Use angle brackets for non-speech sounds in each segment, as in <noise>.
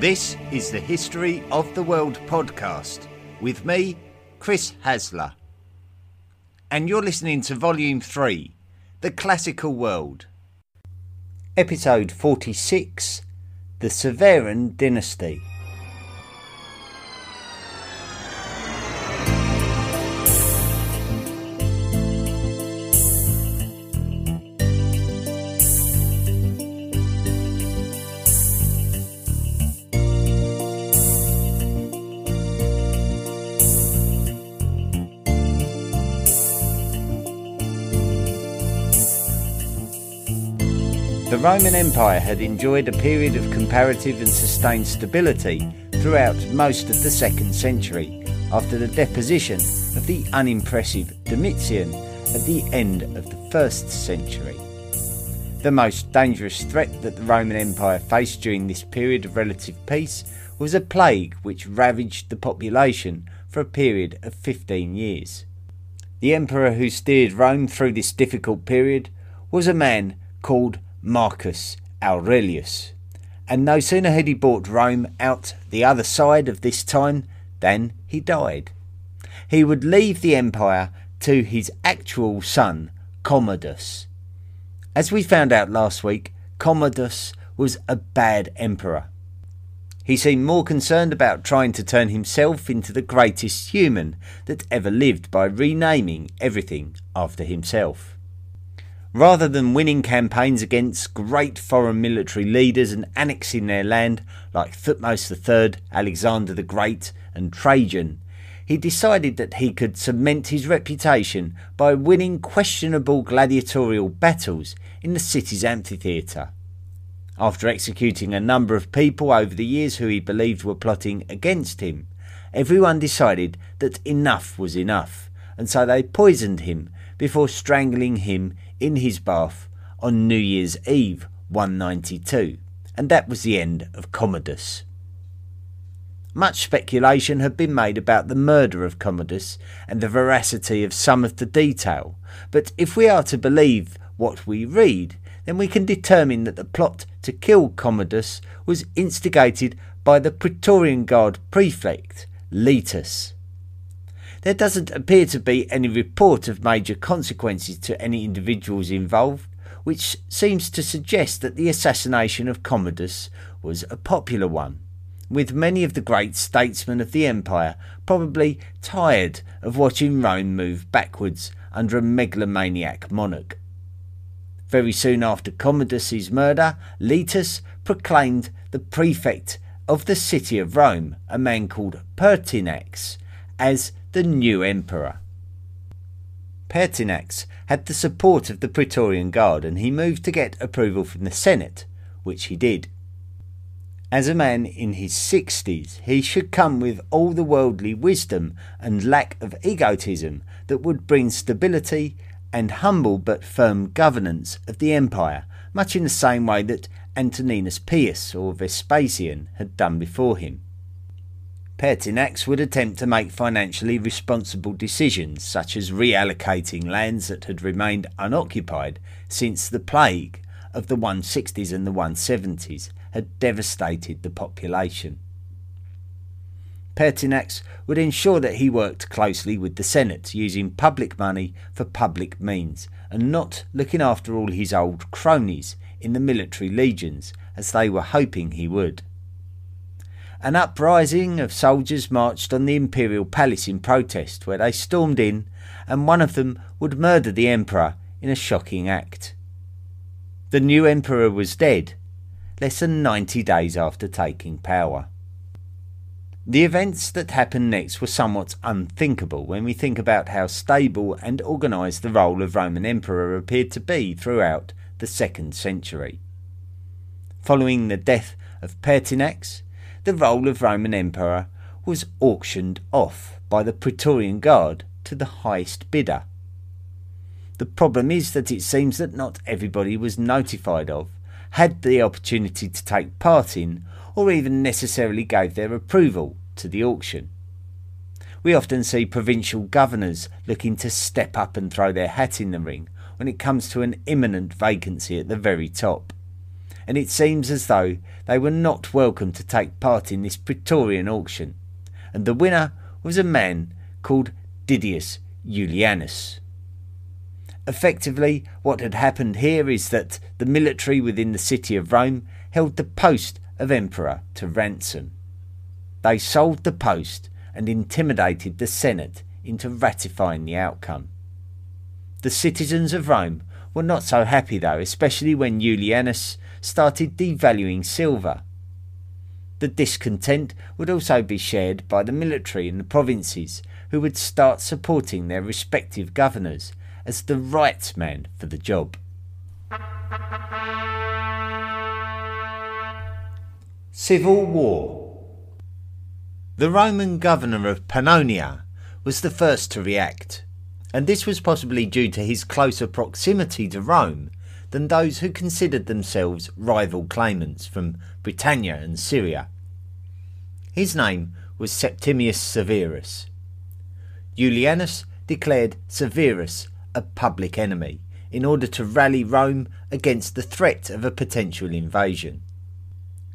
This is the History of the World podcast with me, Chris Hasler. And you're listening to Volume 3 The Classical World. Episode 46 The Severan Dynasty. Roman Empire had enjoyed a period of comparative and sustained stability throughout most of the second century, after the deposition of the unimpressive Domitian at the end of the first century. The most dangerous threat that the Roman Empire faced during this period of relative peace was a plague which ravaged the population for a period of 15 years. The emperor who steered Rome through this difficult period was a man called Marcus Aurelius. And no sooner had he brought Rome out the other side of this time than he died. He would leave the empire to his actual son, Commodus. As we found out last week, Commodus was a bad emperor. He seemed more concerned about trying to turn himself into the greatest human that ever lived by renaming everything after himself. Rather than winning campaigns against great foreign military leaders and annexing their land like Thutmose III, Alexander the Great, and Trajan, he decided that he could cement his reputation by winning questionable gladiatorial battles in the city's amphitheatre. After executing a number of people over the years who he believed were plotting against him, everyone decided that enough was enough, and so they poisoned him before strangling him in his bath on New Year's Eve 192, and that was the end of Commodus. Much speculation had been made about the murder of Commodus and the veracity of some of the detail, but if we are to believe what we read, then we can determine that the plot to kill Commodus was instigated by the Praetorian Guard prefect, Laetus. There doesn't appear to be any report of major consequences to any individuals involved, which seems to suggest that the assassination of Commodus was a popular one, with many of the great statesmen of the empire probably tired of watching Rome move backwards under a megalomaniac monarch. Very soon after Commodus's murder, Laetus proclaimed the prefect of the city of Rome, a man called Pertinax, as the new emperor. Pertinax had the support of the Praetorian Guard and he moved to get approval from the Senate, which he did. As a man in his sixties, he should come with all the worldly wisdom and lack of egotism that would bring stability and humble but firm governance of the empire, much in the same way that Antoninus Pius or Vespasian had done before him. Pertinax would attempt to make financially responsible decisions, such as reallocating lands that had remained unoccupied since the plague of the 160s and the 170s had devastated the population. Pertinax would ensure that he worked closely with the Senate, using public money for public means, and not looking after all his old cronies in the military legions, as they were hoping he would. An uprising of soldiers marched on the imperial palace in protest, where they stormed in, and one of them would murder the emperor in a shocking act. The new emperor was dead, less than 90 days after taking power. The events that happened next were somewhat unthinkable when we think about how stable and organised the role of Roman emperor appeared to be throughout the second century. Following the death of Pertinax, the role of Roman Emperor was auctioned off by the Praetorian Guard to the highest bidder. The problem is that it seems that not everybody was notified of, had the opportunity to take part in, or even necessarily gave their approval to the auction. We often see provincial governors looking to step up and throw their hat in the ring when it comes to an imminent vacancy at the very top and it seems as though they were not welcome to take part in this Praetorian auction, and the winner was a man called Didius Julianus. Effectively, what had happened here is that the military within the city of Rome held the post of emperor to ransom. They sold the post and intimidated the Senate into ratifying the outcome. The citizens of Rome were not so happy though, especially when Julianus started devaluing silver. The discontent would also be shared by the military in the provinces, who would start supporting their respective governors as the right man for the job. Civil War The Roman governor of Pannonia was the first to react, and this was possibly due to his closer proximity to Rome than those who considered themselves rival claimants from Britannia and Syria. His name was Septimius Severus. Julianus declared Severus a public enemy in order to rally Rome against the threat of a potential invasion.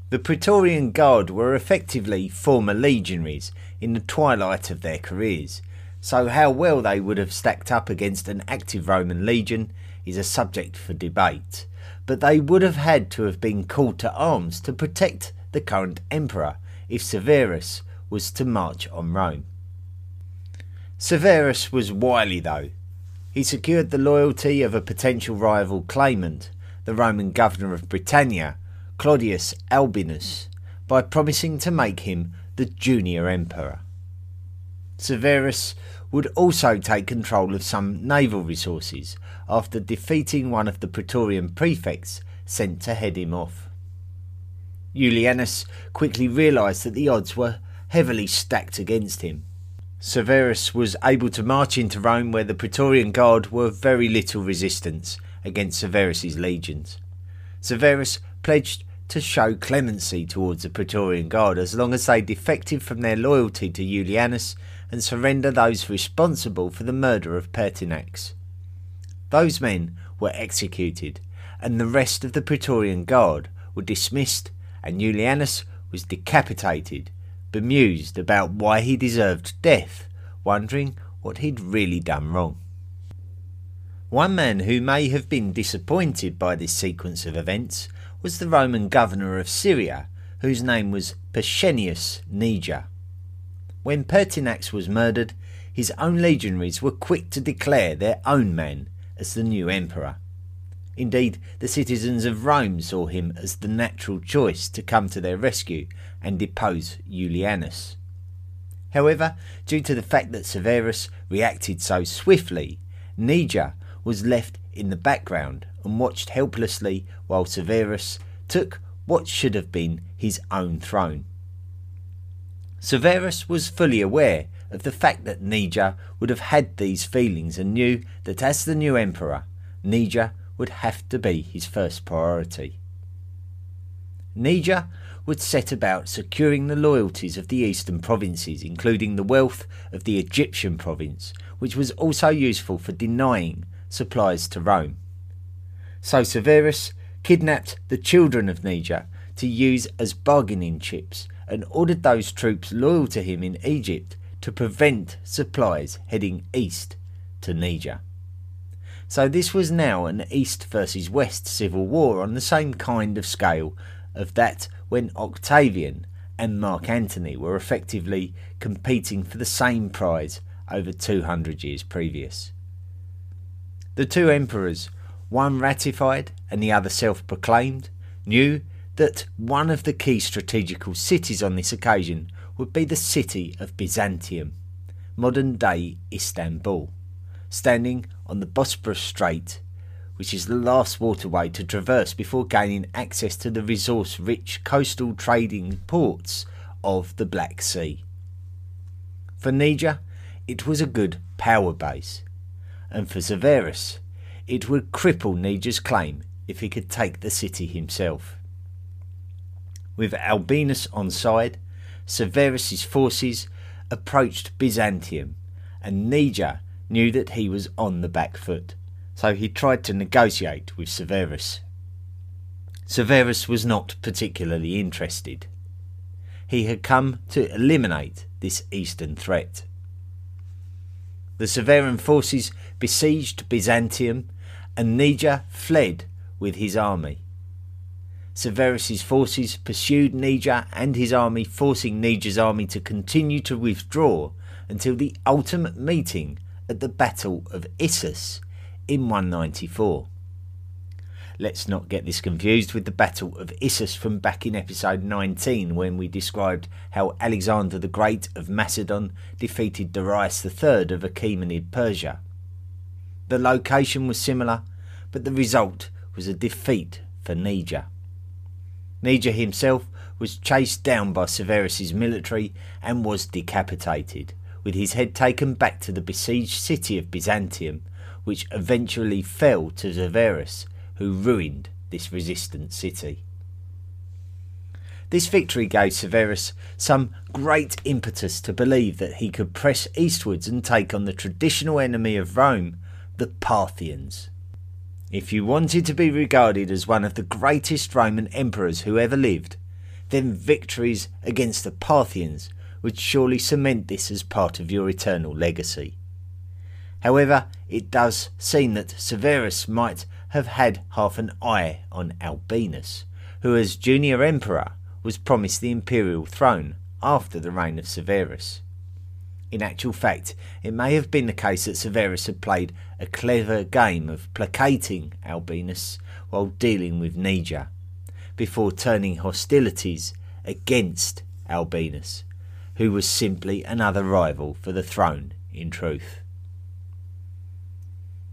The Praetorian Guard were effectively former legionaries in the twilight of their careers, so how well they would have stacked up against an active Roman legion is a subject for debate, but they would have had to have been called to arms to protect the current emperor if Severus was to march on Rome. Severus was wily though. He secured the loyalty of a potential rival claimant, the Roman governor of Britannia, Claudius Albinus, by promising to make him the junior emperor. Severus would also take control of some naval resources after defeating one of the Praetorian prefects sent to head him off. Julianus quickly realised that the odds were heavily stacked against him. Severus was able to march into Rome where the Praetorian Guard were very little resistance against Severus's legions. Severus pledged to show clemency towards the Praetorian Guard as long as they defected from their loyalty to Julianus and surrender those responsible for the murder of Pertinax. Those men were executed, and the rest of the Praetorian Guard were dismissed, and Julianus was decapitated, bemused about why he deserved death, wondering what he'd really done wrong. One man who may have been disappointed by this sequence of events was the Roman governor of Syria, whose name was Pescennius Niger. When Pertinax was murdered, his own legionaries were quick to declare their own man as the new emperor. Indeed, the citizens of Rome saw him as the natural choice to come to their rescue and depose Julianus. However, due to the fact that Severus reacted so swiftly, Niger was left in the background and watched helplessly while Severus took what should have been his own throne. Severus was fully aware of the fact that Niger would have had these feelings and knew that as the new emperor, Niger would have to be his first priority. Niger would set about securing the loyalties of the eastern provinces, including the wealth of the Egyptian province, which was also useful for denying supplies to Rome. So Severus kidnapped the children of Niger to use as bargaining chips and ordered those troops loyal to him in Egypt to prevent supplies heading east to Niger. So this was now an East versus West civil war on the same kind of scale of that when Octavian and Mark Antony were effectively competing for the same prize over 200 years previous. The two emperors, one ratified and the other self proclaimed, knew that one of the key strategical cities on this occasion would be the city of Byzantium, modern day Istanbul, standing on the Bosporus Strait, which is the last waterway to traverse before gaining access to the resource rich coastal trading ports of the Black Sea. For Niger, it was a good power base, and for Severus, it would cripple Niger's claim if he could take the city himself. With Albinus on side, Severus's forces approached Byzantium, and Niger knew that he was on the back foot, so he tried to negotiate with Severus. Severus was not particularly interested. He had come to eliminate this eastern threat. The Severan forces besieged Byzantium, and Niger fled with his army. Severus's forces pursued Niger and his army, forcing Niger's army to continue to withdraw until the ultimate meeting at the Battle of Issus in 194. Let's not get this confused with the Battle of Issus from back in episode 19 when we described how Alexander the Great of Macedon defeated Darius III of Achaemenid Persia. The location was similar, but the result was a defeat for Niger. Niger himself was chased down by Severus's military and was decapitated, with his head taken back to the besieged city of Byzantium, which eventually fell to Severus who ruined this resistant city. This victory gave Severus some great impetus to believe that he could press eastwards and take on the traditional enemy of Rome, the Parthians. If you wanted to be regarded as one of the greatest Roman emperors who ever lived, then victories against the Parthians would surely cement this as part of your eternal legacy. However, it does seem that Severus might have had half an eye on Albinus, who, as junior emperor, was promised the imperial throne after the reign of Severus. In actual fact, it may have been the case that Severus had played a clever game of placating Albinus while dealing with Niger, before turning hostilities against Albinus, who was simply another rival for the throne in truth.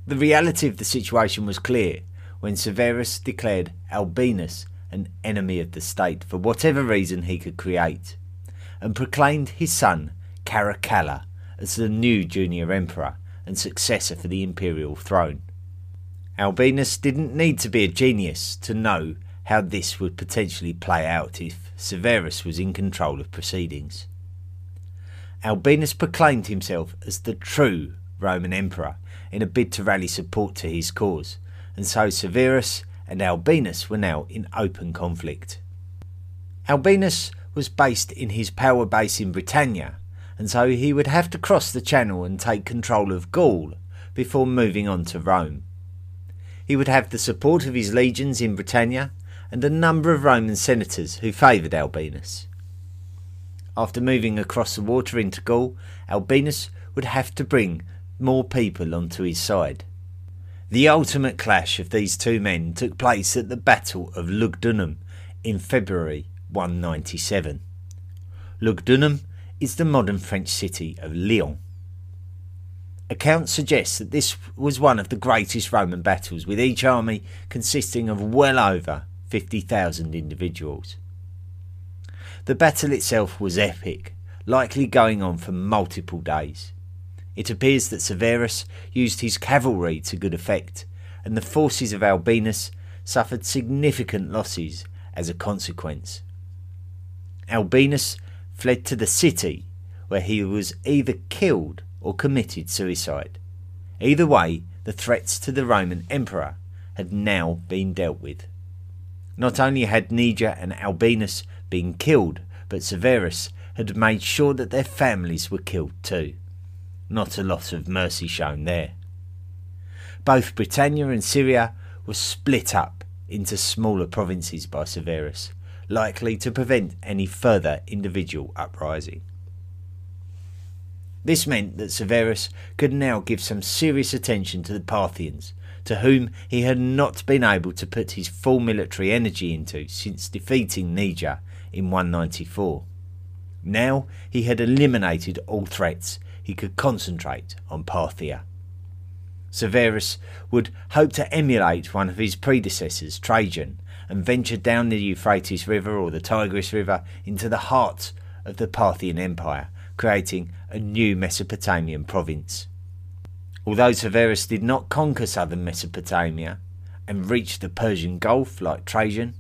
The reality of the situation was clear when Severus declared Albinus an enemy of the state for whatever reason he could create, and proclaimed his son Caracalla as the new junior emperor and successor for the imperial throne. Albinus didn't need to be a genius to know how this would potentially play out if Severus was in control of proceedings. Albinus proclaimed himself as the true Roman emperor in a bid to rally support to his cause, and so Severus and Albinus were now in open conflict. Albinus was based in his power base in Britannia, and so he would have to cross the channel and take control of Gaul before moving on to Rome. He would have the support of his legions in Britannia and a number of Roman senators who favoured Albinus. After moving across the water into Gaul, Albinus would have to bring more people onto his side. The ultimate clash of these two men took place at the Battle of Lugdunum in February 197. Lugdunum is the modern French city of Lyon. Accounts suggest that this was one of the greatest Roman battles, with each army consisting of well over 50,000 individuals. The battle itself was epic, likely going on for multiple days. It appears that Severus used his cavalry to good effect, and the forces of Albinus suffered significant losses as a consequence. Albinus fled to the city, where he was either killed or committed suicide. Either way, the threats to the Roman emperor had now been dealt with. Not only had Niger and Albinus been killed, but Severus had made sure that their families were killed too not a lot of mercy shown there. Both Britannia and Syria were split up into smaller provinces by Severus, likely to prevent any further individual uprising. This meant that Severus could now give some serious attention to the Parthians, to whom he had not been able to put his full military energy into since defeating Niger in 194. Now he had eliminated all threats he could concentrate on Parthia. Severus would hope to emulate one of his predecessors, Trajan, and ventured down the Euphrates River or the Tigris River into the heart of the Parthian Empire, creating a new Mesopotamian province. Although Severus did not conquer southern Mesopotamia and reach the Persian Gulf like Trajan,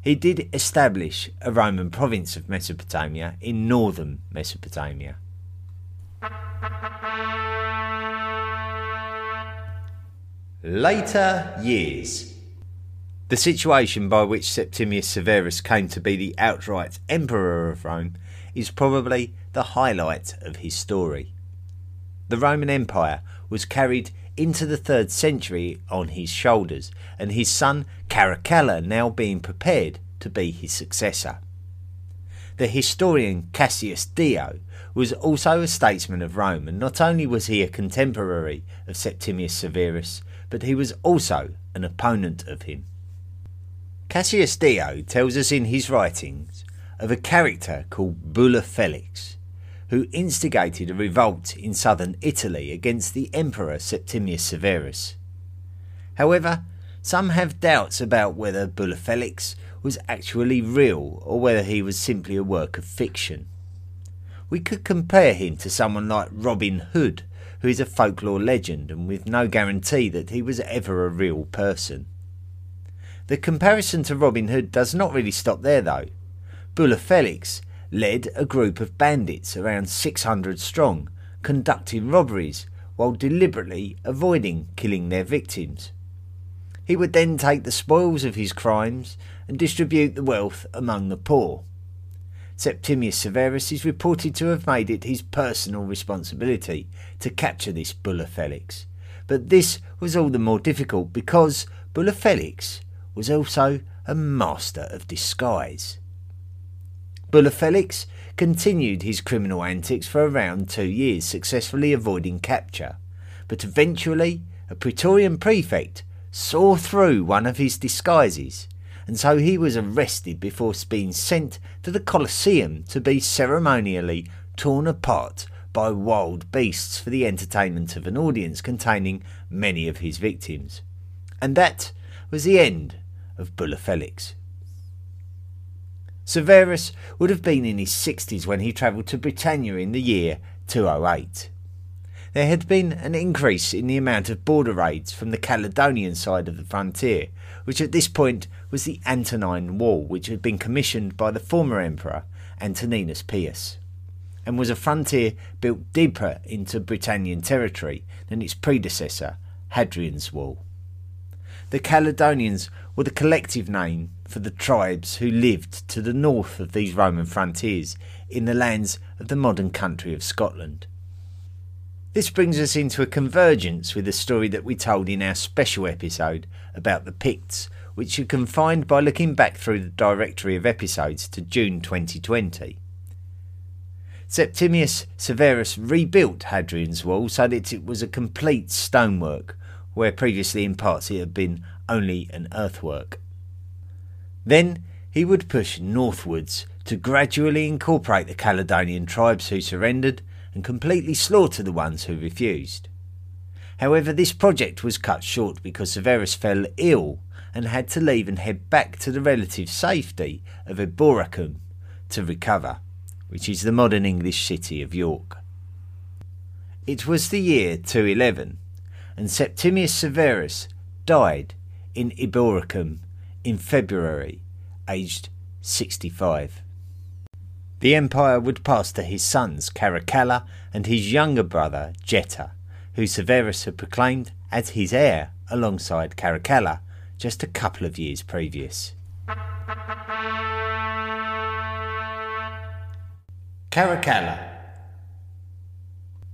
he did establish a Roman province of Mesopotamia in northern Mesopotamia. Later years. The situation by which Septimius Severus came to be the outright emperor of Rome is probably the highlight of his story. The Roman Empire was carried into the third century on his shoulders, and his son Caracalla now being prepared to be his successor. The historian Cassius Dio was also a statesman of Rome, and not only was he a contemporary of Septimius Severus, but he was also an opponent of him. Cassius Dio tells us in his writings of a character called Bulla Felix, who instigated a revolt in southern Italy against the Emperor Septimius Severus. However, some have doubts about whether Bulla Felix was actually real or whether he was simply a work of fiction. We could compare him to someone like Robin Hood, who is a folklore legend and with no guarantee that he was ever a real person. The comparison to Robin Hood does not really stop there, though. Bulla Felix led a group of bandits around 600 strong, conducting robberies while deliberately avoiding killing their victims. He would then take the spoils of his crimes and distribute the wealth among the poor. Septimius Severus is reported to have made it his personal responsibility to capture this Bulla Felix, but this was all the more difficult because Bulla Felix was also a master of disguise. Bulla Felix continued his criminal antics for around two years, successfully avoiding capture. But eventually, a Praetorian prefect saw through one of his disguises, and so he was arrested before being sent to the Colosseum to be ceremonially torn apart by wild beasts for the entertainment of an audience containing many of his victims. And that was the end of Bulla Felix. Severus would have been in his 60s when he travelled to Britannia in the year 208. There had been an increase in the amount of border raids from the Caledonian side of the frontier, which at this point was the Antonine Wall, which had been commissioned by the former emperor Antoninus Pius, and was a frontier built deeper into Britannian territory than its predecessor, Hadrian's Wall. The Caledonians were the collective name for the tribes who lived to the north of these Roman frontiers in the lands of the modern country of Scotland. This brings us into a convergence with the story that we told in our special episode about the Picts, which you can find by looking back through the directory of episodes to June 2020. Septimius Severus rebuilt Hadrian's Wall so that it was a complete stonework, where previously in parts it had been only an earthwork. Then he would push northwards to gradually incorporate the Caledonian tribes who surrendered and completely slaughter the ones who refused. However, this project was cut short because Severus fell ill and had to leave and head back to the relative safety of Eboracum to recover, which is the modern English city of York. It was the year 211, and Septimius Severus died in Eboracum in February, aged 65. The empire would pass to his sons Caracalla and his younger brother Geta, who Severus had proclaimed as his heir alongside Caracalla just a couple of years previous. Caracalla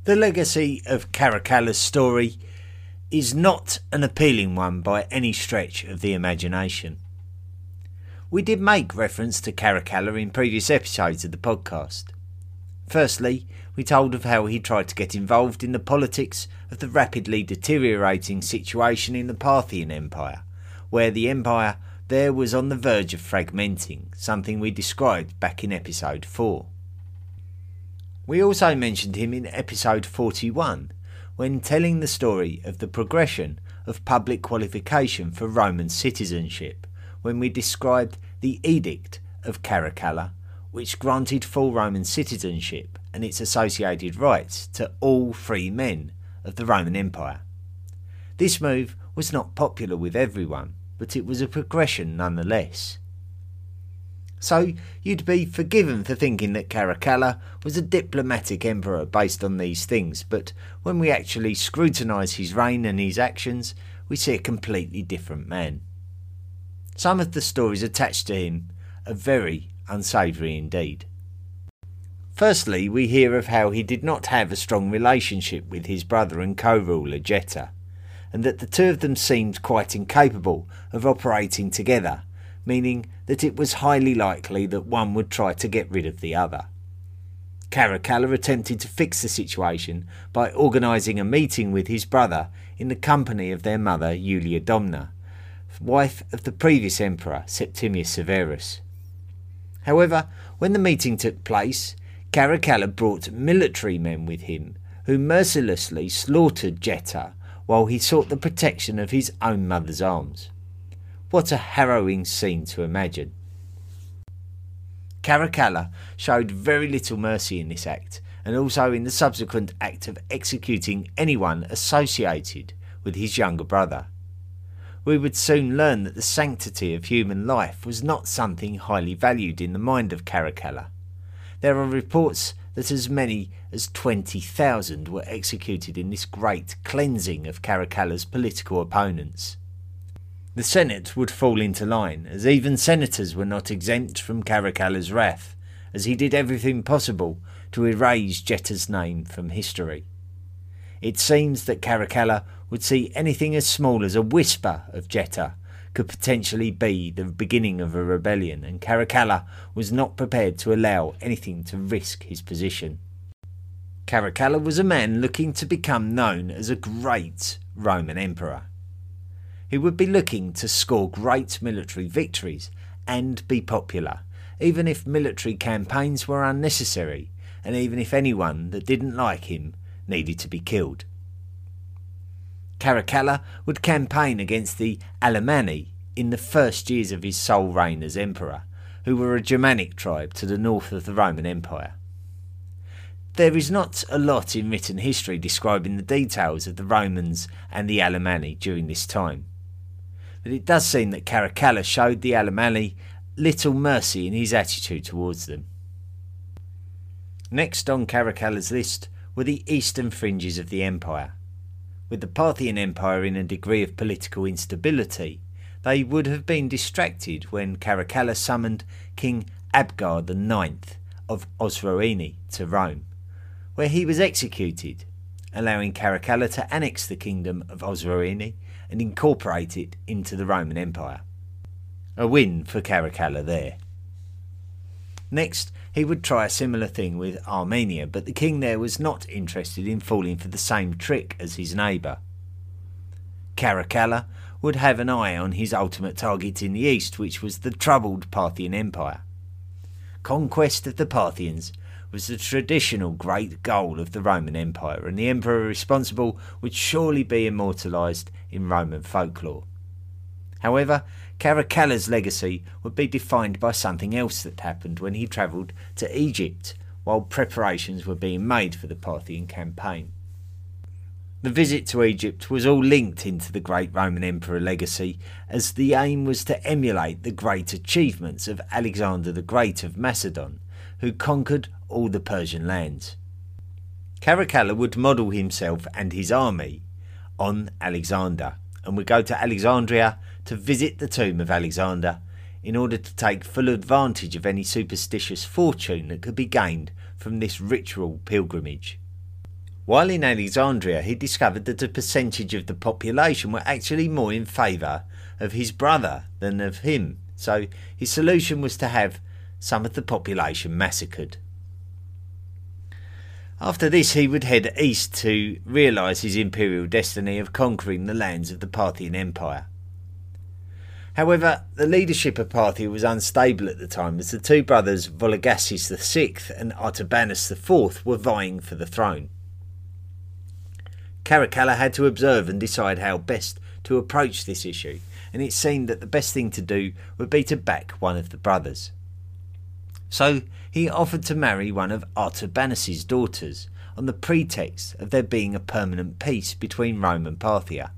The legacy of Caracalla's story is not an appealing one by any stretch of the imagination. We did make reference to Caracalla in previous episodes of the podcast. Firstly, we told of how he tried to get involved in the politics of the rapidly deteriorating situation in the Parthian Empire, where the empire there was on the verge of fragmenting, something we described back in episode 4. We also mentioned him in episode 41 when telling the story of the progression of public qualification for Roman citizenship, when we described the Edict of Caracalla, which granted full Roman citizenship and its associated rights to all free men of the Roman Empire. This move was not popular with everyone, but it was a progression nonetheless. So you'd be forgiven for thinking that Caracalla was a diplomatic emperor based on these things, but when we actually scrutinise his reign and his actions, we see a completely different man. Some of the stories attached to him are very unsavoury indeed. Firstly, we hear of how he did not have a strong relationship with his brother and co ruler Geta, and that the two of them seemed quite incapable of operating together, meaning that it was highly likely that one would try to get rid of the other. Caracalla attempted to fix the situation by organising a meeting with his brother in the company of their mother Julia Domna, wife of the previous emperor Septimius Severus. However, when the meeting took place, Caracalla brought military men with him who mercilessly slaughtered Geta while he sought the protection of his own mother's arms. What a harrowing scene to imagine. Caracalla showed very little mercy in this act, and also in the subsequent act of executing anyone associated with his younger brother. We would soon learn that the sanctity of human life was not something highly valued in the mind of Caracalla. There are reports that as many as 20,000 were executed in this great cleansing of Caracalla's political opponents. The Senate would fall into line, as even senators were not exempt from Caracalla's wrath, as he did everything possible to erase Geta's name from history. It seems that Caracalla would see anything as small as a whisper of Geta could potentially be the beginning of a rebellion, and Caracalla was not prepared to allow anything to risk his position. Caracalla was a man looking to become known as a great Roman emperor who would be looking to score great military victories and be popular, even if military campaigns were unnecessary, and even if anyone that didn't like him needed to be killed. Caracalla would campaign against the Alemanni in the first years of his sole reign as emperor, who were a Germanic tribe to the north of the Roman Empire. There is not a lot in written history describing the details of the Romans and the Alemanni during this time but it does seem that Caracalla showed the Alemanni little mercy in his attitude towards them. Next on Caracalla's list were the eastern fringes of the empire. With the Parthian Empire in a degree of political instability, they would have been distracted when Caracalla summoned King Abgar IX of Osroene to Rome, where he was executed, allowing Caracalla to annex the kingdom of Osroene and incorporate it into the Roman Empire. A win for Caracalla there. Next, he would try a similar thing with Armenia, but the king there was not interested in falling for the same trick as his neighbour. Caracalla would have an eye on his ultimate target in the east, which was the troubled Parthian Empire. Conquest of the Parthians was the traditional great goal of the Roman Empire, and the emperor responsible would surely be immortalised in Roman folklore. However, Caracalla's legacy would be defined by something else that happened when he travelled to Egypt while preparations were being made for the Parthian campaign. The visit to Egypt was all linked into the great Roman Emperor legacy, as the aim was to emulate the great achievements of Alexander the Great of Macedon, who conquered all the Persian lands. Caracalla would model himself and his army on Alexander and would go to Alexandria to visit the tomb of Alexander in order to take full advantage of any superstitious fortune that could be gained from this ritual pilgrimage. While in Alexandria, he discovered that a percentage of the population were actually more in favour of his brother than of him, so his solution was to have some of the population massacred. After this, he would head east to realise his imperial destiny of conquering the lands of the Parthian Empire. However, the leadership of Parthia was unstable at the time as the two brothers Vologases VI and Artabanus IV were vying for the throne. Caracalla had to observe and decide how best to approach this issue, and it seemed that the best thing to do would be to back one of the brothers. So he offered to marry one of Artabanus's daughters on the pretext of there being a permanent peace between Rome and Parthia.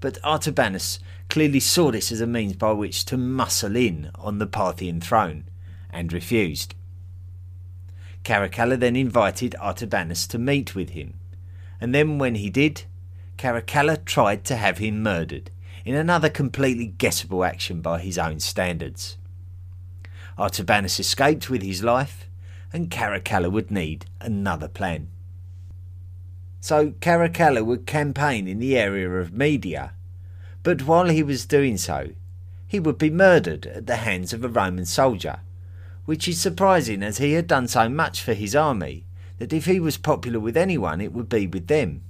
But Artabanus clearly saw this as a means by which to muscle in on the Parthian throne and refused. Caracalla then invited Artabanus to meet with him, and then when he did, Caracalla tried to have him murdered in another completely guessable action by his own standards. Artabanus escaped with his life, and Caracalla would need another plan. So Caracalla would campaign in the area of Media, but while he was doing so, he would be murdered at the hands of a Roman soldier, which is surprising as he had done so much for his army that if he was popular with anyone it would be with them.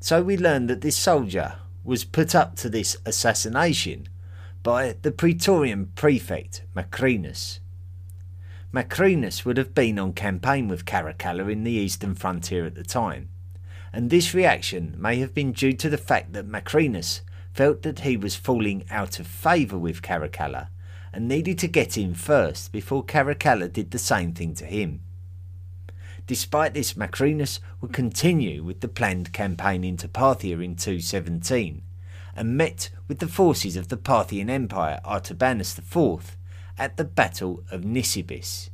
So we learn that this soldier was put up to this assassination by the Praetorian prefect Macrinus. Macrinus would have been on campaign with Caracalla in the eastern frontier at the time, and this reaction may have been due to the fact that Macrinus felt that he was falling out of favour with Caracalla and needed to get in first before Caracalla did the same thing to him. Despite this, Macrinus would continue with the planned campaign into Parthia in 217 and met with the forces of the Parthian Empire Artabanus IV at the Battle of Nisibis.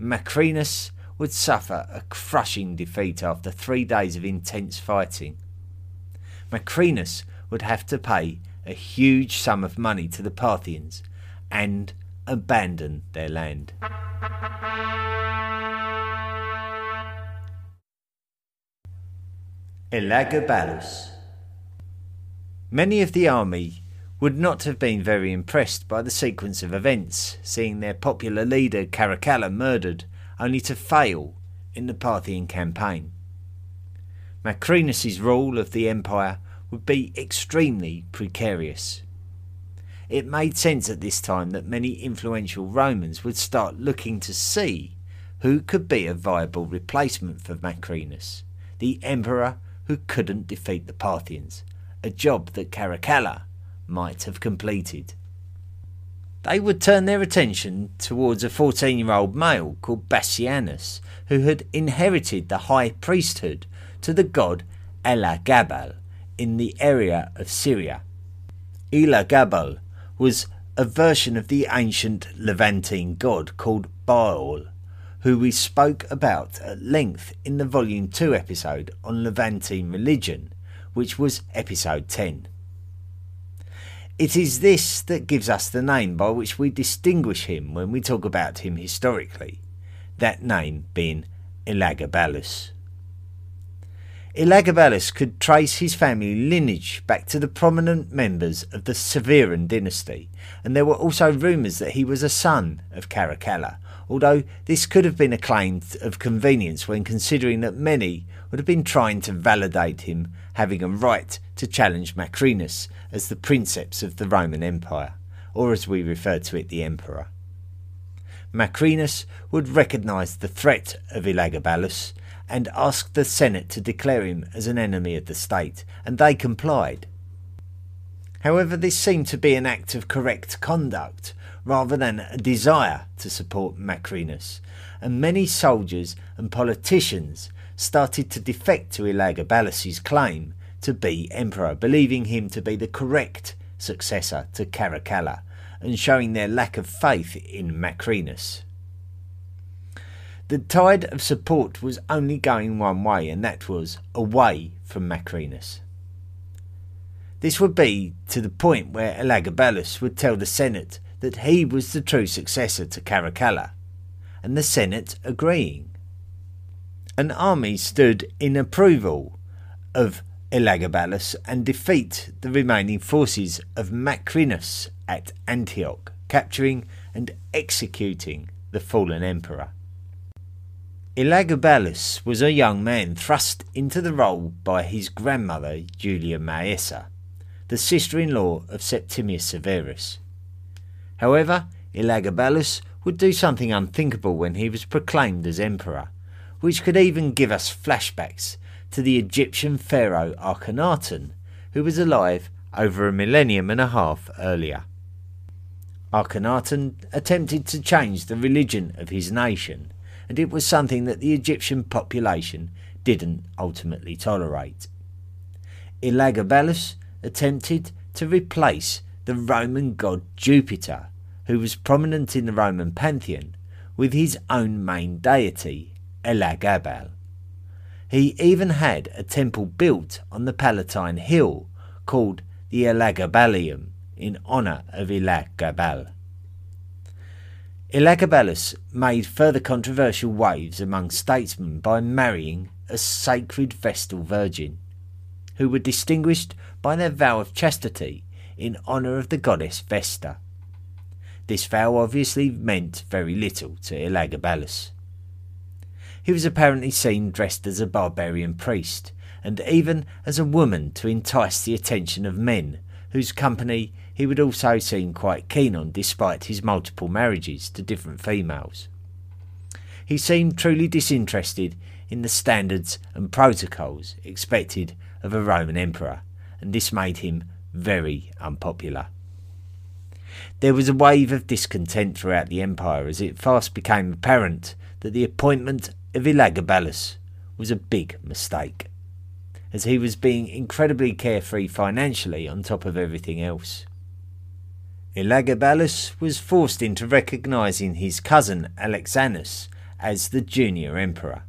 Macrinus would suffer a crushing defeat after three days of intense fighting. Macrinus would have to pay a huge sum of money to the Parthians and abandon their land. Elagabalus Many of the army would not have been very impressed by the sequence of events, seeing their popular leader Caracalla murdered, only to fail in the Parthian campaign. Macrinus's rule of the empire would be extremely precarious. It made sense at this time that many influential Romans would start looking to see who could be a viable replacement for Macrinus, the emperor who couldn't defeat the Parthians, a job that Caracalla might have completed. They would turn their attention towards a 14 year old male called Bassianus, who had inherited the high priesthood to the god Elagabal in the area of Syria. Elagabal was a version of the ancient Levantine god called Baal, who we spoke about at length in the Volume 2 episode on Levantine religion, which was episode 10. It is this that gives us the name by which we distinguish him when we talk about him historically, that name being Elagabalus. Elagabalus could trace his family lineage back to the prominent members of the Severan dynasty, and there were also rumours that he was a son of Caracalla, although this could have been a claim of convenience when considering that many would have been trying to validate him having a right to challenge Macrinus as the princeps of the Roman Empire, or as we refer to it, the emperor. Macrinus would recognise the threat of Elagabalus and asked the Senate to declare him as an enemy of the state, and they complied. However, this seemed to be an act of correct conduct rather than a desire to support Macrinus, and many soldiers and politicians started to defect to Elagabalus's claim to be emperor, believing him to be the correct successor to Caracalla, and showing their lack of faith in Macrinus. The tide of support was only going one way, and that was away from Macrinus. This would be to the point where Elagabalus would tell the Senate that he was the true successor to Caracalla, and the Senate agreeing. An army stood in approval of Elagabalus and defeat the remaining forces of Macrinus at Antioch, capturing and executing the fallen emperor. Elagabalus was a young man thrust into the role by his grandmother Julia Maesa, the sister-in-law of Septimius Severus. However, Elagabalus would do something unthinkable when he was proclaimed as emperor, which could even give us flashbacks to the Egyptian pharaoh Akhenaten, who was alive over a millennium and a half earlier. Akhenaten attempted to change the religion of his nation and it was something that the Egyptian population didn't ultimately tolerate. Elagabalus attempted to replace the Roman god Jupiter, who was prominent in the Roman pantheon, with his own main deity, Elagabal. He even had a temple built on the Palatine Hill called the Elagabalium, in honour of Elagabal. Elagabalus made further controversial waves among statesmen by marrying a sacred Vestal Virgin, who were distinguished by their vow of chastity in honour of the goddess Vesta. This vow obviously meant very little to Elagabalus. He was apparently seen dressed as a barbarian priest, and even as a woman to entice the attention of men, whose company he would also seem quite keen on despite his multiple marriages to different females. He seemed truly disinterested in the standards and protocols expected of a Roman emperor, and this made him very unpopular. There was a wave of discontent throughout the empire as it fast became apparent that the appointment of Elagabalus was a big mistake, as he was being incredibly carefree financially on top of everything else. Elagabalus was forced into recognising his cousin Alexianus as the junior emperor.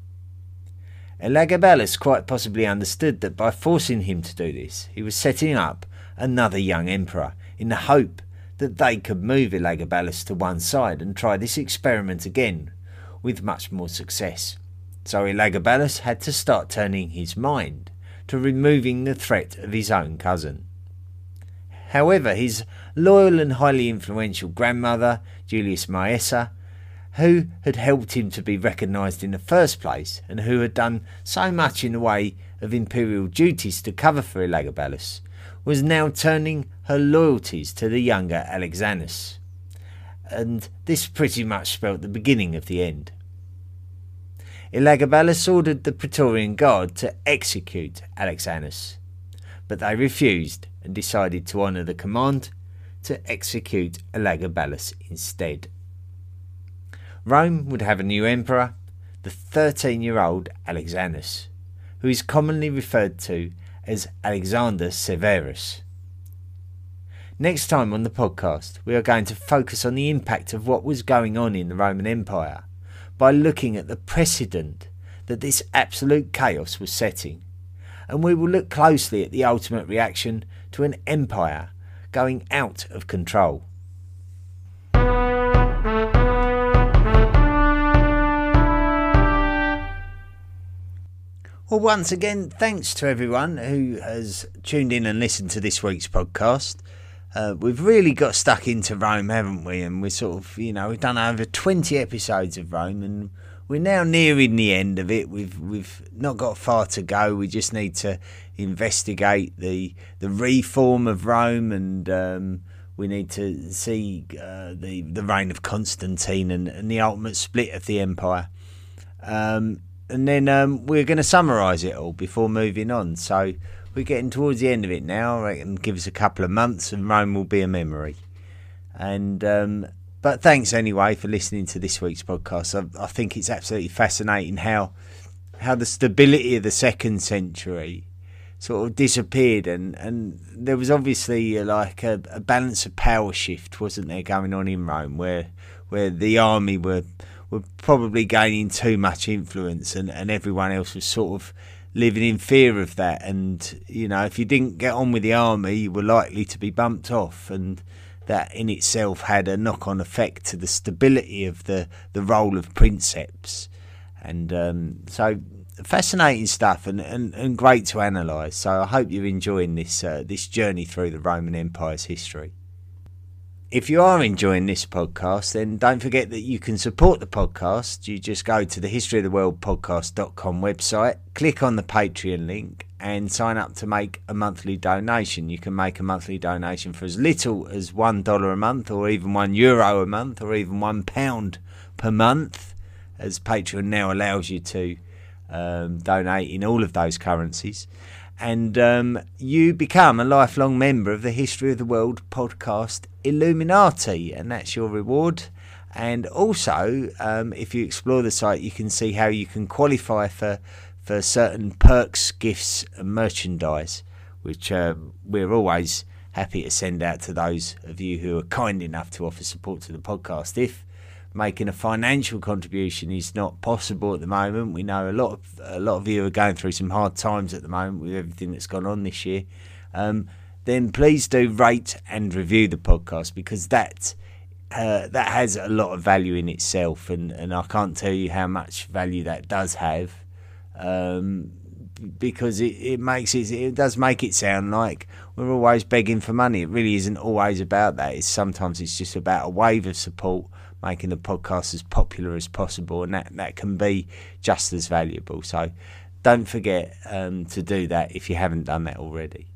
Elagabalus quite possibly understood that by forcing him to do this, he was setting up another young emperor in the hope that they could move Elagabalus to one side and try this experiment again with much more success. So Elagabalus had to start turning his mind to removing the threat of his own cousin. However, his loyal and highly influential grandmother, Julia Maesa, who had helped him to be recognised in the first place and who had done so much in the way of imperial duties to cover for Elagabalus, was now turning her loyalties to the younger Alexianus. And this pretty much spelt the beginning of the end. Elagabalus ordered the Praetorian Guard to execute Alexianus, but they refused and decided to honour the command to execute Elagabalus instead. Rome would have a new emperor, the 13 year old Alexianus, who is commonly referred to as Alexander Severus. Next time on the podcast, we are going to focus on the impact of what was going on in the Roman Empire by looking at the precedent that this absolute chaos was setting. And we will look closely at the ultimate reaction to an empire going out of control. Well, once again, thanks to everyone who has tuned in and listened to this week's podcast. Uh, we've really got stuck into Rome, haven't we? And we're sort of, you know, we've done over 20 episodes of Rome and we're now nearing the end of it. We've we've not got far to go. We just need to investigate the the reform of Rome and um, we need to see uh, the the reign of Constantine and, and the ultimate split of the empire. Um, and then um, we're going to summarise it all before moving on. So we're getting towards the end of it now. I reckon give us a couple of months and Rome will be a memory. And um, but thanks anyway for listening to this week's podcast. I, I, think it's absolutely fascinating how how the stability of the second century sort of disappeared, and, and there was obviously like a, a balance of power shift, wasn't there, going on in Rome, where where the army were were probably gaining too much influence, and, and everyone else was sort of living in fear of that. And you know, if you didn't get on with the army, you were likely to be bumped off, and that in itself had a knock-on effect to the stability of the the role of princeps. And um, so fascinating stuff and, and, and great to analyse. So I hope you're enjoying this uh, this journey through the Roman Empire's history if you are enjoying this podcast, then don't forget that you can support the podcast. You just go to the History of the World podcast.com website, click on the Patreon link, and sign up to make a monthly donation. You can make a monthly donation for as little as $1 a month, or even €1 Euro a month, or even £1 per month, as Patreon now allows you to um, donate in all of those currencies and um, you become a lifelong member of the History of the World podcast Illuminati, and that's your reward. And also, um, if you explore the site, you can see how you can qualify for for certain perks, gifts, and merchandise, which uh, we're always happy to send out to those of you who are kind enough to offer support to the podcast. If making a financial contribution is not possible at the moment. We know a lot of a lot of you are going through some hard times at the moment with everything that's gone on this year. Um, then please do rate and review the podcast because that uh, that has a lot of value in itself, and, and I can't tell you how much value that does have. Um, because it, it makes it it does make it sound like we're always begging for money. It really isn't always about that. It's sometimes it's just about a wave of support, making the podcast as popular as possible, and that that can be just as valuable. So don't forget um, to do that if you haven't done that already.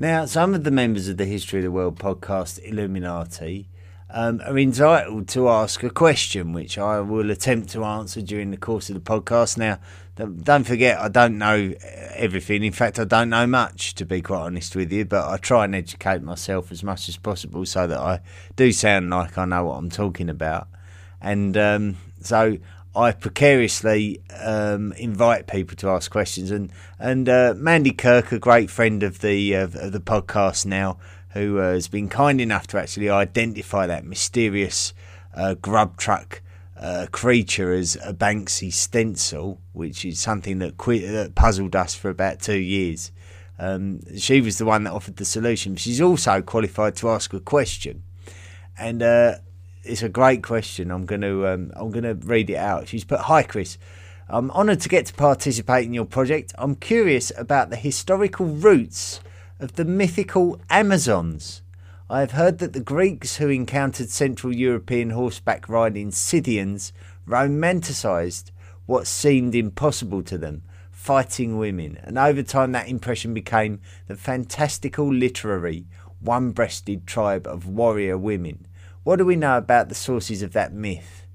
Now, some of the members of the History of the World podcast Illuminati um, are entitled to ask a question, which I will attempt to answer during the course of the podcast. Now, don't forget, I don't know everything. In fact, I don't know much, to be quite honest with you, but I try and educate myself as much as possible so that I do sound like I know what I'm talking about. And um, so I precariously um, invite people to ask questions, and and uh, Mandy Kirk, a great friend of the of, of the podcast now, who uh, has been kind enough to actually identify that mysterious uh, grub truck uh, creature as a Banksy stencil, which is something that, that puzzled us for about two years. Um, she was the one that offered the solution. She's also qualified to ask a question, and uh, it's a great question. I'm going to um, I'm going to read it out. She's put, "Hi Chris, I'm honoured to get to participate in your project. I'm curious about the historical roots of the mythical Amazons. I have heard that the Greeks who encountered Central European horseback riding Scythians romanticised what seemed impossible to them." Fighting women, and over time that impression became the fantastical literary one breasted tribe of warrior women what do we know about the sources of that myth?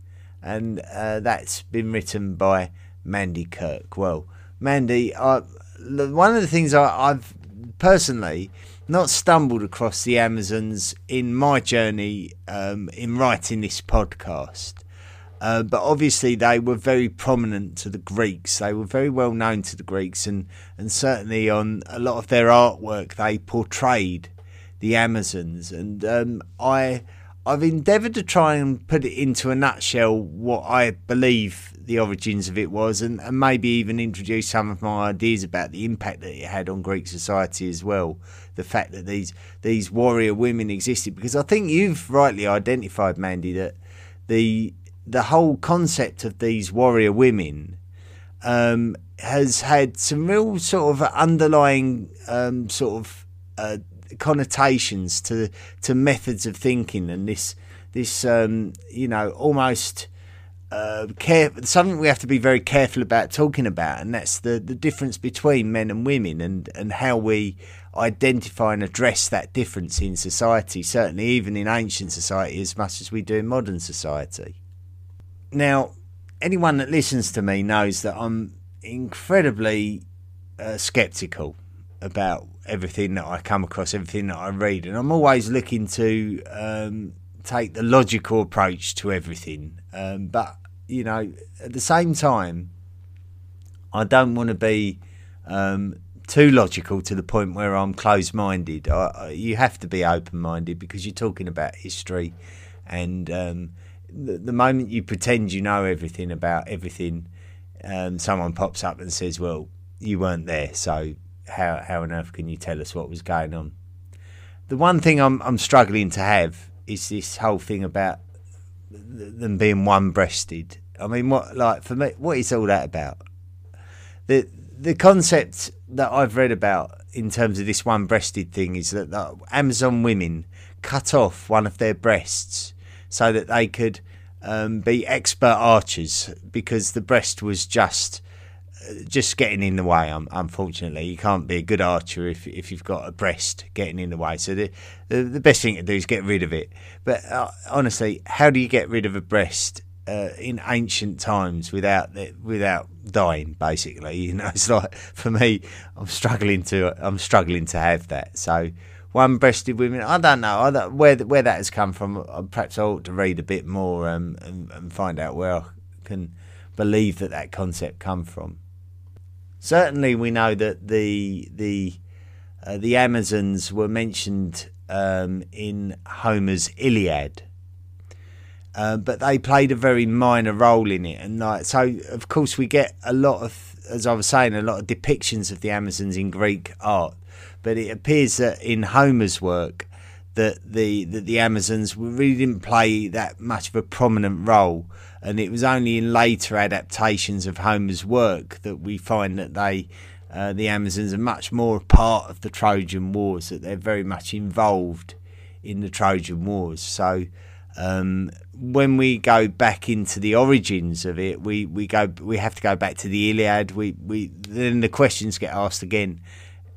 And uh, that's been written by Mandy Kirk. Well, Mandy, I, one of the things I, I've personally not stumbled across the Amazons in my journey um, in writing this podcast. Uh, but obviously, they were very prominent to the Greeks. They were very well known to the Greeks, and, and certainly on a lot of their artwork, they portrayed the Amazons. And um, I I've endeavoured to try and put it into a nutshell what I believe the origins of it was, and, and, maybe even introduce some of my ideas about the impact that it had on Greek society as well. The fact that these these warrior women existed, because I think you've rightly identified, Mandy, that the the whole concept of these warrior women um, has had some real sort of underlying um, sort of uh, connotations to to methods of thinking and this this um, you know almost uh, care something we have to be very careful about talking about, and that's the the difference between men and women, and and how we identify and address that difference in society. Certainly, even in ancient society, as much as we do in modern society. Now, anyone that listens to me knows that I'm incredibly uh, skeptical about everything that I come across, everything that I read, and I'm always looking to um, take the logical approach to everything. Um, but you know, at the same time, I don't want to be um, too logical to the point where I'm closed-minded. I, I, you have to be open-minded because you're talking about history, and um, the, the, moment you pretend you know everything about everything, um, someone pops up and says, "Well, you weren't there, so how how on earth can you tell us what was going on? The one thing I'm I'm struggling to have is this whole thing about them being one-breasted. I mean, what like for me, what is all that about? The the concept that I've read about in terms of this one-breasted thing is that Amazon women cut off one of their breasts so that they could um, be expert archers because the breast was just just getting in the way. Unfortunately, you can't be a good archer if if you've got a breast getting in the way. So the the, best thing to do is get rid of it. But uh, honestly, how do you get rid of a breast uh, in ancient times without without dying? Basically, <laughs> you know, it's like for me, I'm struggling to I'm struggling to have that. So one-breasted women. I don't know I don't, where where that has come from. Uh, perhaps I ought to read a bit more um, and, and find out where I can believe that that concept come from. Certainly, we know that the the uh, the Amazons were mentioned um, in Homer's Iliad, uh, but they played a very minor role in it, and like, so of course we get a lot of as I was saying, a lot of depictions of the Amazons in Greek art. But it appears that in Homer's work, that the that the Amazons really didn't play that much of a prominent role, and it was only in later adaptations of Homer's work that we find that they. Uh, the Amazons are much more a part of the Trojan Wars, that they're very much involved in the Trojan Wars. So, um, when we go back into the origins of it, we, we go we have to go back to the Iliad. We we then the questions get asked again: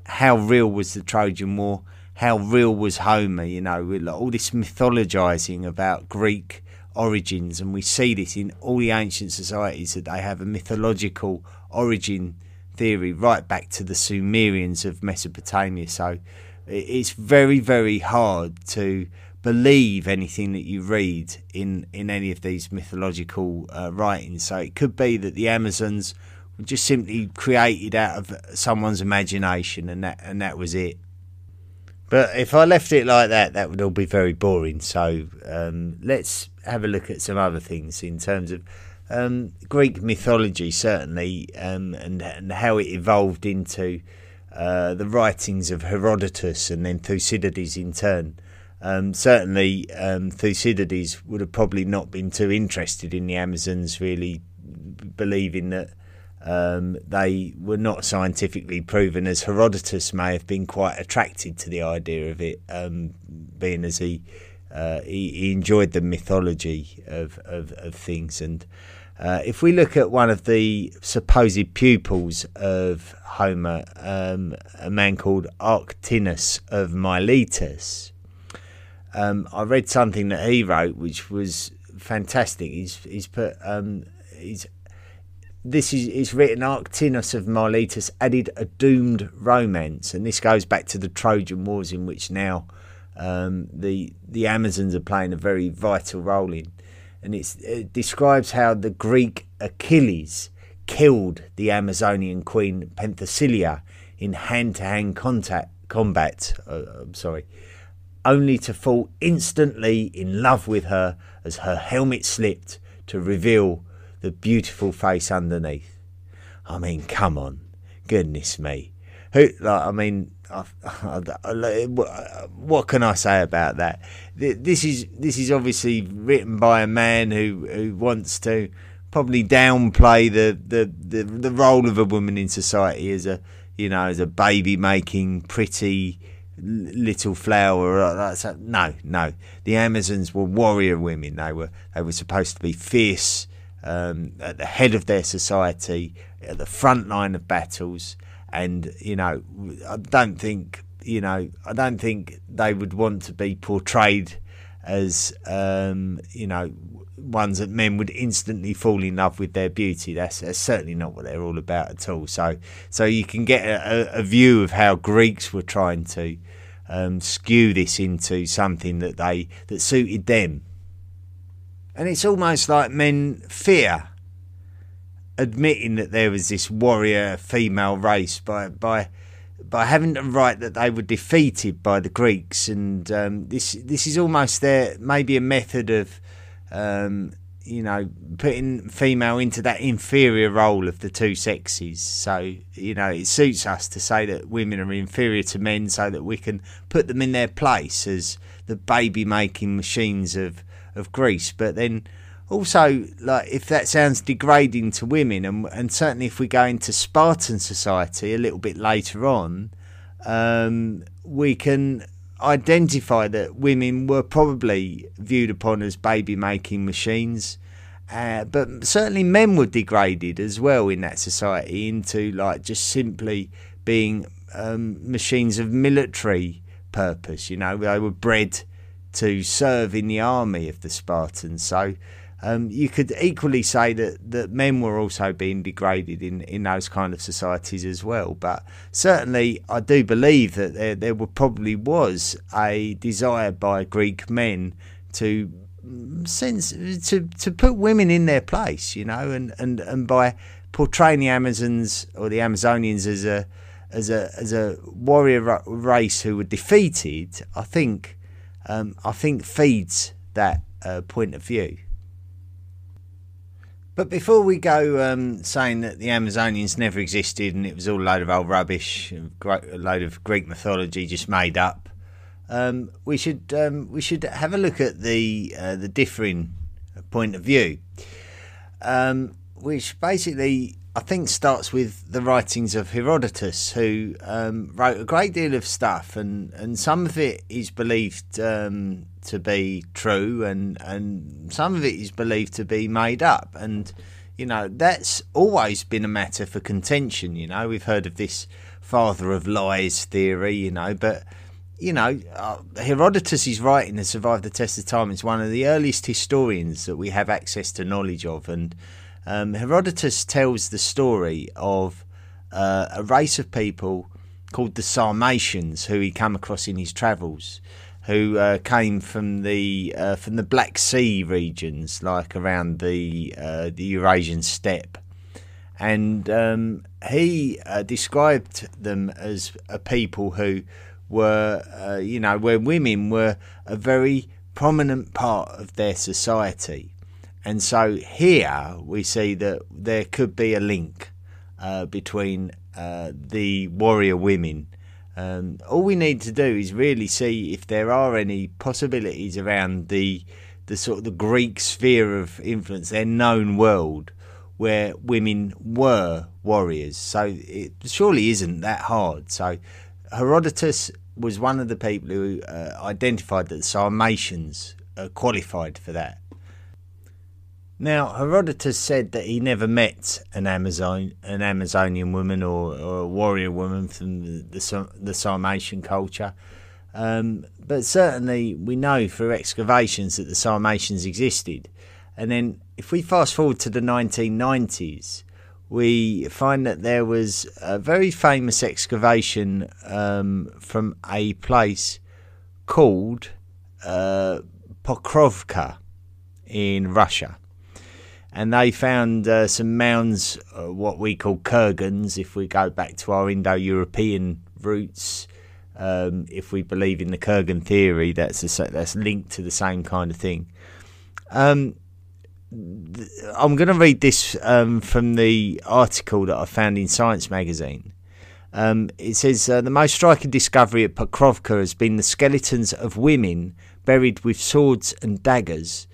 How real was the Trojan War? How real was Homer? You know, all this mythologizing about Greek origins, and we see this in all the ancient societies that they have a mythological origin theory right back to the Sumerians of Mesopotamia. So it's very very hard to believe anything that you read in in any of these mythological uh, writings. So it could be that the Amazons were just simply created out of someone's imagination, and that and that was it. But if I left it like that, that would all be very boring. So um, let's have a look at some other things in terms of um, Greek mythology, certainly, um, and and how it evolved into. Uh, the writings of Herodotus and then Thucydides in turn. Um, certainly, um, Thucydides would have probably not been too interested in the Amazons, really believing that um, they were not scientifically proven, as Herodotus may have been quite attracted to the idea of it, um, being as he, uh, he, he enjoyed the mythology of of, of things. And uh, if we look at one of the supposed pupils of Homer, um, a man called Arctinus of Miletus um, I read something that he wrote, which was fantastic. He's he's put um, he's this is is written Arctinus of Miletus added a doomed romance, and this goes back to the Trojan Wars, in which now um, the the Amazons are playing a very vital role in, and it describes how the Greek Achilles killed the Amazonian queen Penthesilea in hand-to-hand contact combat. Uh, I'm sorry only to fall instantly in love with her as her helmet slipped to reveal the beautiful face underneath. I mean, come on, goodness me. Who? Like, I mean, what can I say about that? This is this is obviously written by a man who who wants to probably downplay the the the, the role of a woman in society as a you know as a baby making pretty little flower. Uh, no, no. The Amazons were warrior women. They were they were supposed to be fierce um, at the head of their society, at the front line of battles. And you know, I don't think you know, I don't think they would want to be portrayed as um, you know ones that men would instantly fall in love with their beauty. That's, that's certainly not what they're all about at all. So, so you can get a, a view of how Greeks were trying to um, skew this into something that they that suited them. And it's almost like men fear admitting that there was this warrior female race by by by having the right that they were defeated by the Greeks, and um, this this is almost their maybe a method of um, you know putting female into that inferior role of the two sexes. So you know it suits us to say that women are inferior to men, so that we can put them in their place as the baby making machines of of Greece. But then also like if that sounds degrading to women and and certainly if we go into Spartan society a little bit later on um, we can identify that women were probably viewed upon as baby making machines uh, but certainly men were degraded as well in that society into like just simply being um, machines of military purpose you know they were bred to serve in the army of the Spartans so um, you could equally say that, that men were also being degraded in, in those kind of societies as well. But certainly, I do believe that there, there were, probably was a desire by Greek men to sense to to put women in their place, you know, and, and, and by portraying the Amazons or the Amazonians as a as a as a warrior race who were defeated, I think um, I think feeds that uh, point of view. But before we go um, saying that the Amazonians never existed and it was all a load of old rubbish, a load of Greek mythology just made up, um, we should um, we should have a look at the uh, the differing point of view, um, which basically I think starts with the writings of Herodotus, who um, wrote a great deal of stuff, and, and some of it is believed um, to be true, and, and some of it is believed to be made up. And, you know, that's always been a matter for contention. You know, we've heard of this father of lies theory, you know, but, you know, uh, Herodotus' writing has survived the test of time. It's one of the earliest historians that we have access to knowledge of. And, um, Herodotus tells the story of uh, a race of people called the Sarmatians, who he came across in his travels, who uh, came from the uh, from the Black Sea regions, like around the uh, the Eurasian steppe, and um, he uh, described them as a people who were, uh, you know, where women were a very prominent part of their society and so here we see that there could be a link uh, between uh, the warrior women. Um, all we need to do is really see if there are any possibilities around the the sort of the Greek sphere of influence, their known world, where women were warriors. So it surely isn't that hard. So Herodotus was one of the people who uh, identified that the Sarmatians uh, qualified for that. Now, Herodotus said that he never met an Amazon, an Amazonian woman or, or a warrior woman from the, the, the Sarmatian culture. Um, but certainly, we know through excavations that the Sarmatians existed. And then, if we fast forward to the 1990s, we find that there was a very famous excavation um, from a place called uh, Pokrovka in Russia and they found uh, some mounds, uh, what we call kurgans, if we go back to our Indo-European roots. Um, if we believe in the Kurgan theory, that's a, that's linked to the same kind of thing. Um, th- I'm going to read this um, from the article that I found in Science magazine. Um, it says uh, the most striking discovery at Pokrovka has been the skeletons of women buried with swords and daggers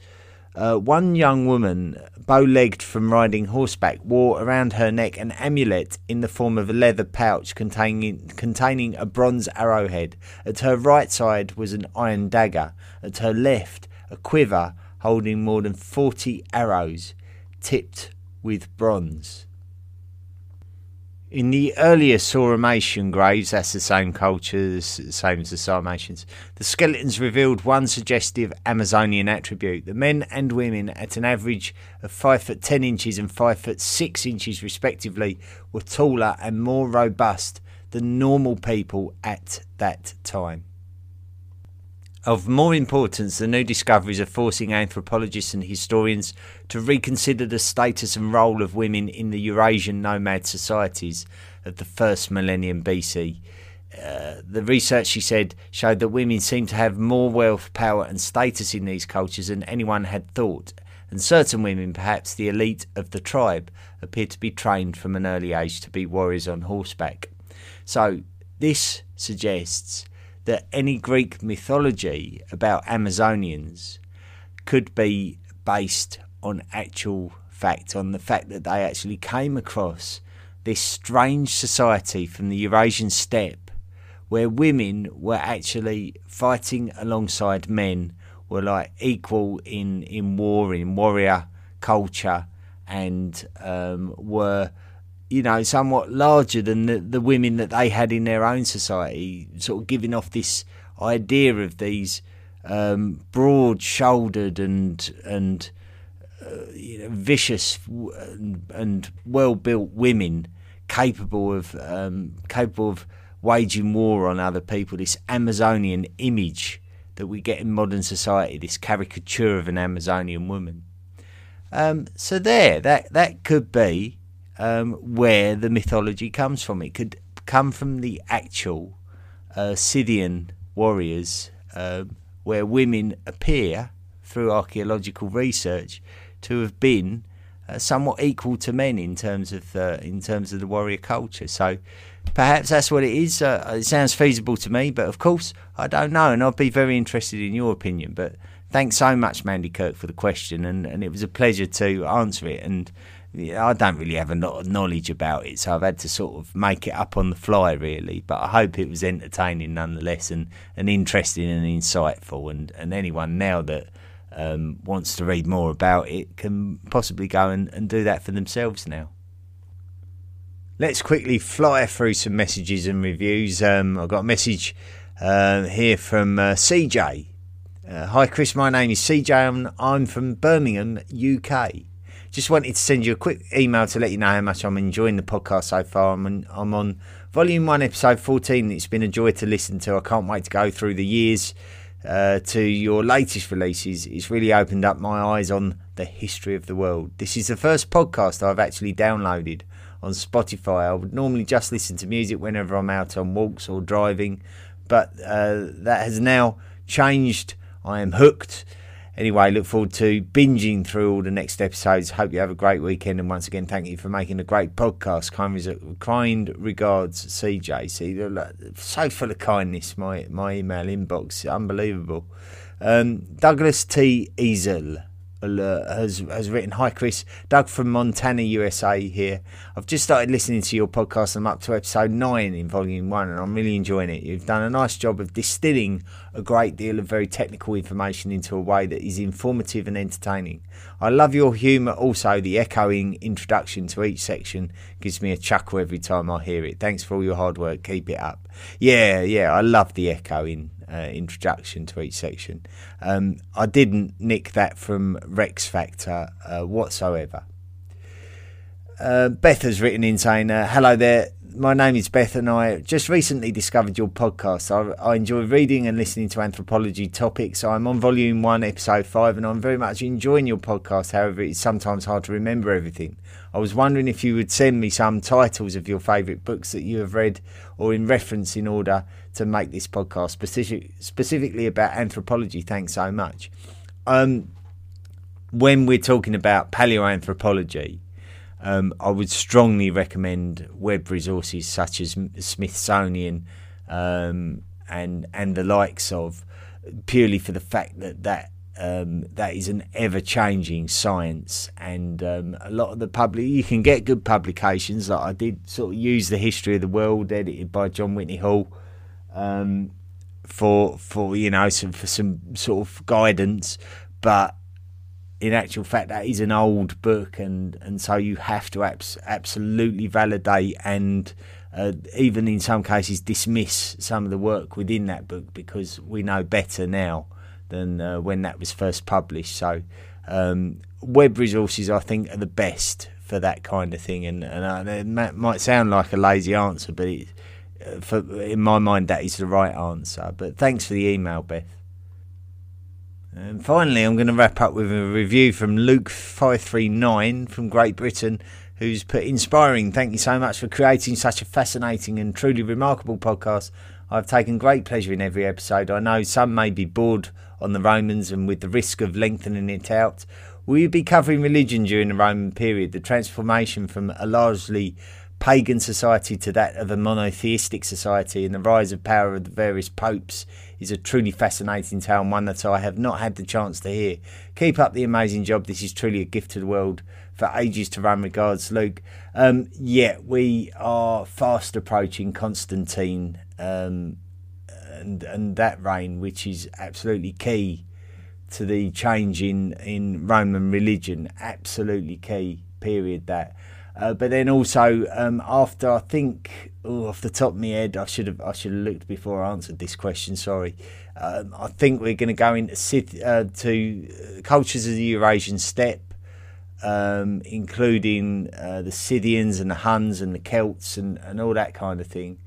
uh, one young woman, bow legged from riding horseback, wore around her neck an amulet in the form of a leather pouch containing, containing a bronze arrowhead. At her right side was an iron dagger. At her left, a quiver holding more than 40 arrows, tipped with bronze. In the earlier Sauromatian graves, that's the same culture, the same as the Sarmatians, the skeletons revealed one suggestive Amazonian attribute. The men and women, at an average of 5 foot 10 inches and 5 foot 6 inches respectively, were taller and more robust than normal people at that time. Of more importance, the new discoveries are forcing anthropologists and historians to reconsider the status and role of women in the Eurasian nomad societies of the first millennium BC. Uh, the research, she said, showed that women seemed to have more wealth, power, and status in these cultures than anyone had thought, and certain women, perhaps the elite of the tribe, appeared to be trained from an early age to be warriors on horseback. So, this suggests that any Greek mythology about Amazonians could be based on actual fact, on the fact that they actually came across this strange society from the Eurasian steppe where women were actually fighting alongside men, were like equal in, in war, in warrior culture, and um, were you know, somewhat larger than the, the women that they had in their own society, sort of giving off this idea of these um, broad-shouldered and and uh, you know, vicious and, and, well-built women capable of um, capable of waging war on other people. This Amazonian image that we get in modern society, this caricature of an Amazonian woman. Um, so there, that that could be um, where the mythology comes from. It could come from the actual uh, Scythian warriors, um, where women appear through archaeological research to have been uh, somewhat equal to men in terms of uh, in terms of the warrior culture. So perhaps that's what it is. Uh, it sounds feasible to me, but of course I don't know, and I'd be very interested in your opinion. But thanks so much, Mandy Kirk, for the question, and, and it was a pleasure to answer it. And I don't really have a lot of knowledge about it, so I've had to sort of make it up on the fly, really. But I hope it was entertaining nonetheless, and, and interesting and insightful. And, and anyone now that um, wants to read more about it can possibly go and, and do that for themselves now. Let's quickly fly through some messages and reviews. Um, I've got a message uh, here from uh, CJ. Uh, Hi, Chris. My name is CJ. I'm, I'm from Birmingham, UK. Just wanted to send you a quick email to let you know how much I'm enjoying the podcast so far. I'm on, I'm on volume one, episode 14. It's been a joy to listen to. I can't wait to go through the years uh, to your latest releases. It's really opened up my eyes on the history of the world. This is the first podcast I've actually downloaded on Spotify. I would normally just listen to music whenever I'm out on walks or driving, but uh, that has now changed. I am hooked. Anyway, look forward to binging through all the next episodes. Hope you have a great weekend. And once again, thank you for making a great podcast. Kind, kind regards, CJ. See, so full of kindness, my, my email inbox. Unbelievable. Um, Douglas T. Easel has has written, "Hi Chris, Doug from Montana, USA here. I've just started listening to your podcast. I'm up to episode nine in volume one, and I'm really enjoying it. You've done a nice job of distilling a great deal of very technical information into a way that is informative and entertaining. I love your humour. Also, the echoing introduction to each section gives me a chuckle every time I hear it. Thanks for all your hard work. Keep it up. Yeah, yeah, I love the echoing uh, introduction to each section. Um, I didn't nick that from Rex Factor uh, whatsoever. Uh, Beth has written in saying, uh, Hello there, my name is Beth, and I just recently discovered your podcast. I, I, enjoy reading and listening to anthropology topics. I'm on volume one, episode five, and I'm very much enjoying your podcast. However, it's sometimes hard to remember everything. I was wondering if you would send me some titles of your favourite books that you have read or in reference in order to make this podcast specific, specifically about anthropology. Thanks so much. Um, when we're talking about paleoanthropology, um, I would strongly recommend web resources such as Smithsonian um, and and the likes of, purely for the fact that that um, that is an ever changing science, and um, a lot of the public you can get good publications. Like I did, sort of use the history of the world, edited by John Whitney Hall, um, for for you know some for some sort of guidance, but in actual fact, that is an old book, and, and so you have to abs- absolutely validate and uh, even in some cases dismiss some of the work within that book because we know better now than uh, when that was first published. So, um, web resources, I think, are the best for that kind of thing, and, and uh, might sound like a lazy answer, but it, uh, for, in my mind, that is the right answer. But thanks for the email, Beth. And finally, I'm going to wrap up with a review from Luke539 from Great Britain, who's put inspiring. Thank you so much for creating such a fascinating and truly remarkable podcast. I've taken great pleasure in every episode. I know some may be bored on the Romans and with the risk of lengthening it out. Will you be covering religion during the Roman period, the transformation from a largely pagan society to that of a monotheistic society and the rise of power of the various popes is a truly fascinating tale and one that I have not had the chance to hear. Keep up the amazing job. This is truly a gift to the world for ages to run. Regards, Luke. Um, yeah, we are fast approaching Constantine um, and and that reign, which is absolutely key to the change in, in Roman religion. Absolutely key period that. Uh, but then also um, after I think oh, off the top of my head, I should have I should have looked before I answered this question. Sorry. Um, I think we're going to go into uh, to cultures of the Eurasian steppe, um, including uh, the Scythians and the Huns and the Celts and, and all that kind of thing.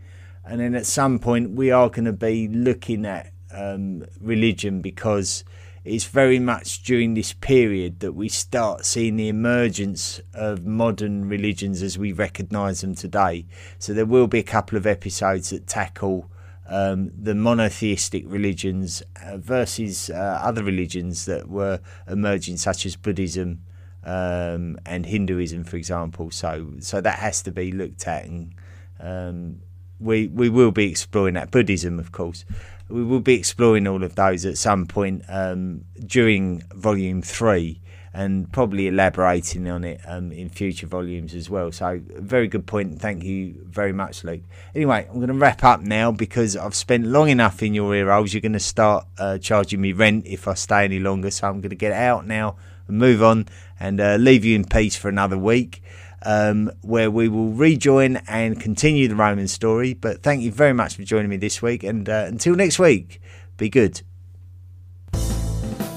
And then at some point we are going to be looking at um, religion because it's very much during this period that we start seeing the emergence of modern religions as we recognise them today. So there will be a couple of episodes that tackle um, the monotheistic religions uh, versus uh, other religions that were emerging, such as Buddhism um, and Hinduism, for example. So so that has to be looked at, and um, we we will be exploring that Buddhism, of course. We will be exploring all of those at some point um, during volume three and probably elaborating on it um, in future volumes as well. So, very good point. Thank you very much, Luke. Anyway, I'm going to wrap up now because I've spent long enough in your ear holes. You're going to start uh, charging me rent if I stay any longer. So, I'm going to get out now and move on and uh, leave you in peace for another week. Um, where we will rejoin and continue the Roman story. But thank you very much for joining me this week, and uh, until next week, be good.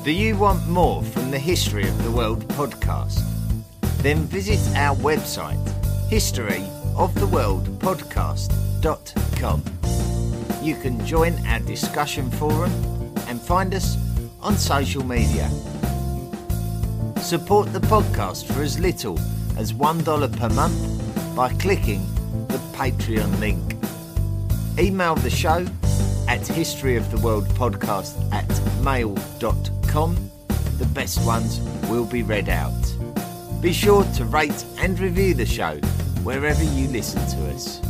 Do you want more from the History of the World podcast? Then visit our website, historyoftheworldpodcast.com. You can join our discussion forum and find us on social media. Support the podcast for as little as $1 per month by clicking the Patreon link. Email the show at historyoftheworldpodcast at mail.com the best ones will be read out. Be sure to rate and review the show wherever you listen to us.